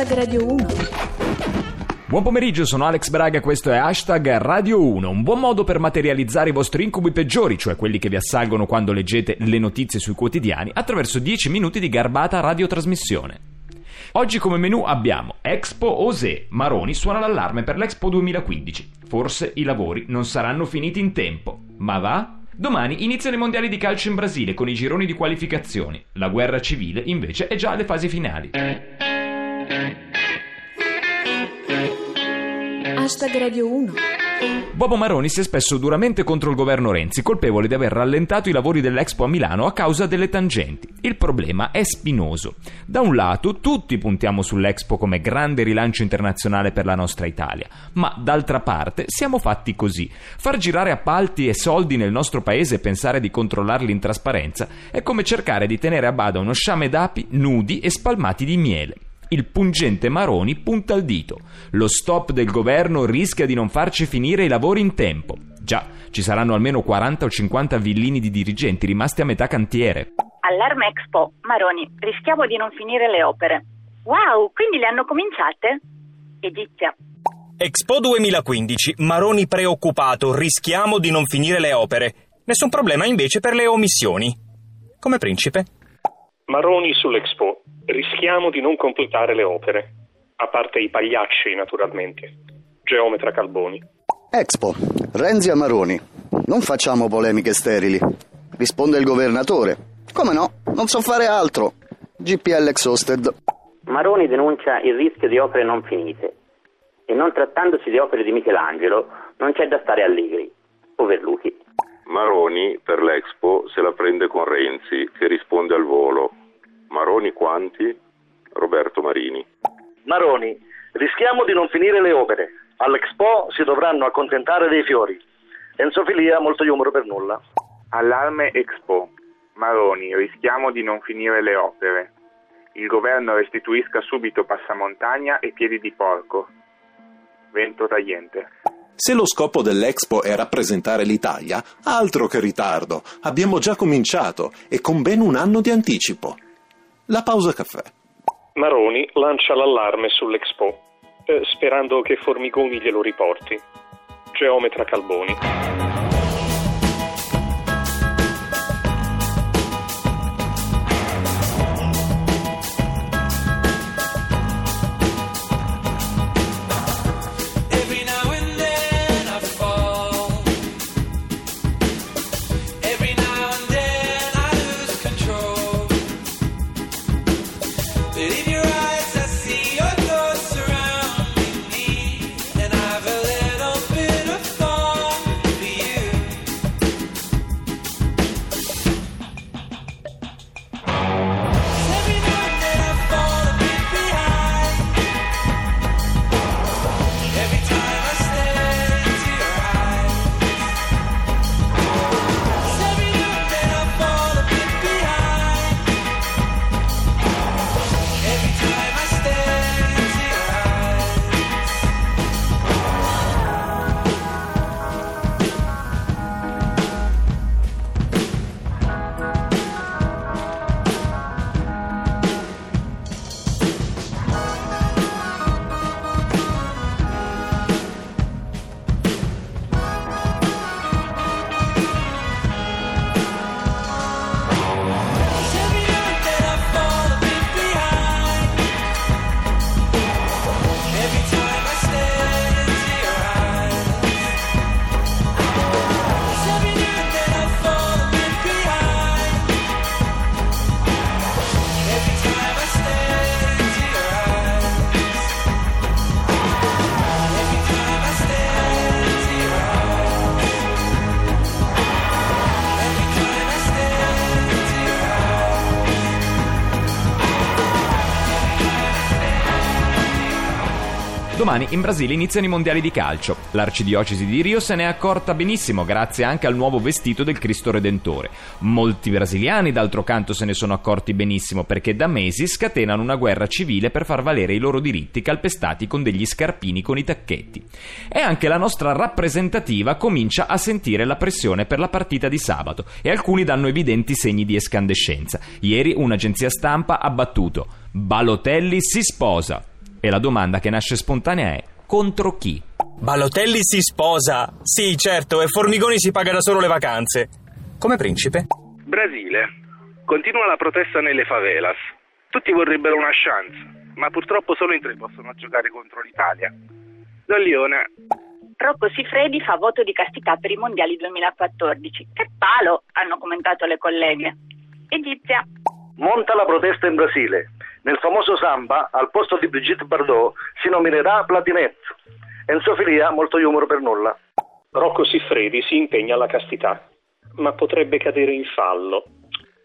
Hashtag Radio 1. Buon pomeriggio, sono Alex Braga, questo è Hashtag Radio 1, un buon modo per materializzare i vostri incubi peggiori, cioè quelli che vi assalgono quando leggete le notizie sui quotidiani, attraverso 10 minuti di garbata radiotrasmissione. Oggi come menù abbiamo Expo Osè, Maroni suona l'allarme per l'Expo 2015. Forse i lavori non saranno finiti in tempo, ma va? Domani iniziano i mondiali di calcio in Brasile con i gironi di qualificazioni. La guerra civile invece è già alle fasi finali. Hashtag Radio 1. Bobo Maroni si è spesso duramente contro il governo Renzi, colpevole di aver rallentato i lavori dell'Expo a Milano a causa delle tangenti. Il problema è spinoso. Da un lato, tutti puntiamo sull'Expo come grande rilancio internazionale per la nostra Italia, ma d'altra parte siamo fatti così. Far girare appalti e soldi nel nostro paese e pensare di controllarli in trasparenza è come cercare di tenere a bada uno sciame d'api nudi e spalmati di miele il pungente Maroni punta il dito. Lo stop del governo rischia di non farci finire i lavori in tempo. Già, ci saranno almeno 40 o 50 villini di dirigenti rimasti a metà cantiere. Allarme Expo, Maroni, rischiamo di non finire le opere. Wow, quindi le hanno cominciate? Egizia. Expo 2015, Maroni preoccupato, rischiamo di non finire le opere. Nessun problema invece per le omissioni. Come principe? Maroni sull'Expo. Rischiamo di non completare le opere. A parte i pagliacci, naturalmente. Geometra Calboni. Expo, Renzi a Maroni. Non facciamo polemiche sterili. Risponde il governatore. Come no? Non so fare altro. GPL Exhausted. Maroni denuncia il rischio di opere non finite. E non trattandosi di opere di Michelangelo, non c'è da stare allegri. Overluchi. Maroni per l'Expo se la prende con Renzi, che risponde al volo. Maroni quanti? Roberto Marini. Maroni, rischiamo di non finire le opere. All'Expo si dovranno accontentare dei fiori. Enzo Filia, molto humor per nulla. Allarme Expo. Maroni, rischiamo di non finire le opere. Il governo restituisca subito passamontagna e piedi di porco. Vento tagliente. Se lo scopo dell'Expo è rappresentare l'Italia, altro che ritardo. Abbiamo già cominciato e con ben un anno di anticipo. La pausa caffè. Maroni lancia l'allarme sull'Expo, eh, sperando che Formigoni glielo riporti. Geometra Calboni. Leave your eyes. Domani in Brasile iniziano i mondiali di calcio. L'arcidiocesi di Rio se n'è accorta benissimo grazie anche al nuovo vestito del Cristo Redentore. Molti brasiliani d'altro canto se ne sono accorti benissimo perché da mesi scatenano una guerra civile per far valere i loro diritti calpestati con degli scarpini con i tacchetti. E anche la nostra rappresentativa comincia a sentire la pressione per la partita di sabato e alcuni danno evidenti segni di escandescenza. Ieri un'agenzia stampa ha battuto Balotelli si sposa E la domanda che nasce spontanea è contro chi? Balotelli si sposa. Sì, certo, e Formigoni si paga da solo le vacanze. Come principe? Brasile. Continua la protesta nelle favelas. Tutti vorrebbero una chance, ma purtroppo solo in tre possono giocare contro l'Italia. Don Lione. Rocco Siffredi fa voto di castità per i mondiali 2014. Che palo, hanno commentato le colleghe. Egizia. Monta la protesta in Brasile. Nel famoso samba, al posto di Brigitte Bardot, si nominerà Platinette. Enzo Filia, molto humor per nulla. Rocco Siffredi si impegna alla castità, ma potrebbe cadere in fallo.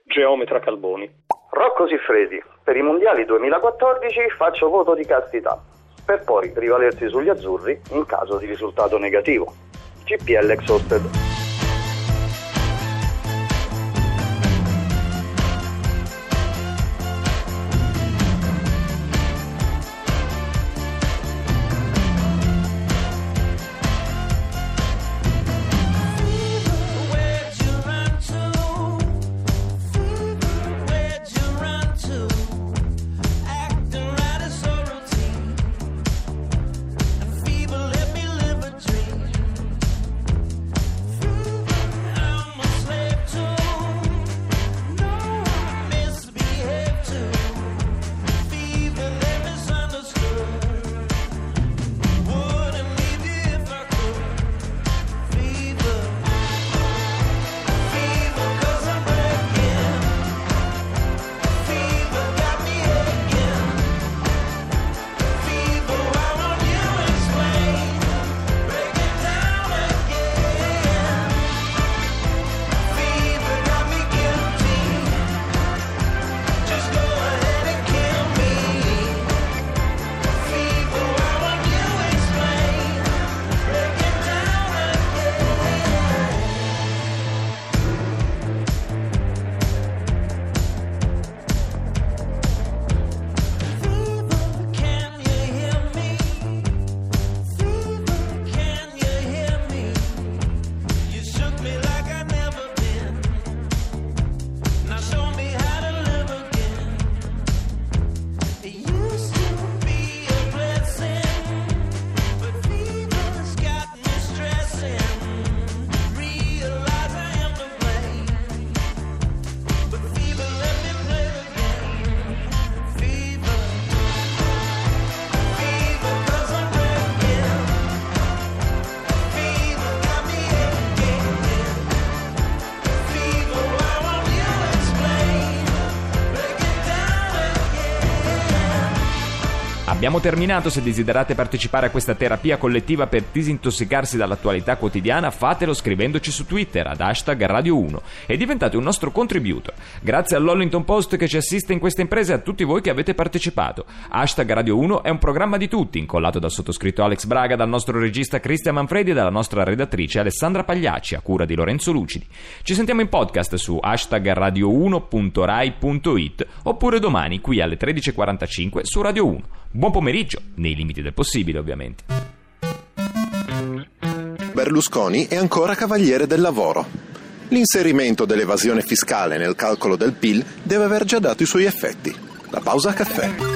Geometra Calboni. Rocco Siffredi, per i mondiali 2014 faccio voto di castità, per poi rivalersi sugli azzurri in caso di risultato negativo. GPL Exhausted. Abbiamo terminato, se desiderate partecipare a questa terapia collettiva per disintossicarsi dall'attualità quotidiana, fatelo scrivendoci su Twitter ad hashtag Radio 1 e diventate un nostro contributor. Grazie all'Hollington Post che ci assiste in questa impresa e a tutti voi che avete partecipato. Hashtag Radio 1 è un programma di tutti, incollato dal sottoscritto Alex Braga, dal nostro regista Cristian Manfredi e dalla nostra redattrice Alessandra Pagliacci, a cura di Lorenzo Lucidi. Ci sentiamo in podcast su hashtag radio1.rai.it oppure domani qui alle 13.45 su Radio 1. Buon pomeriggio, nei limiti del possibile ovviamente. Berlusconi è ancora cavaliere del lavoro. L'inserimento dell'evasione fiscale nel calcolo del PIL deve aver già dato i suoi effetti. La pausa a caffè.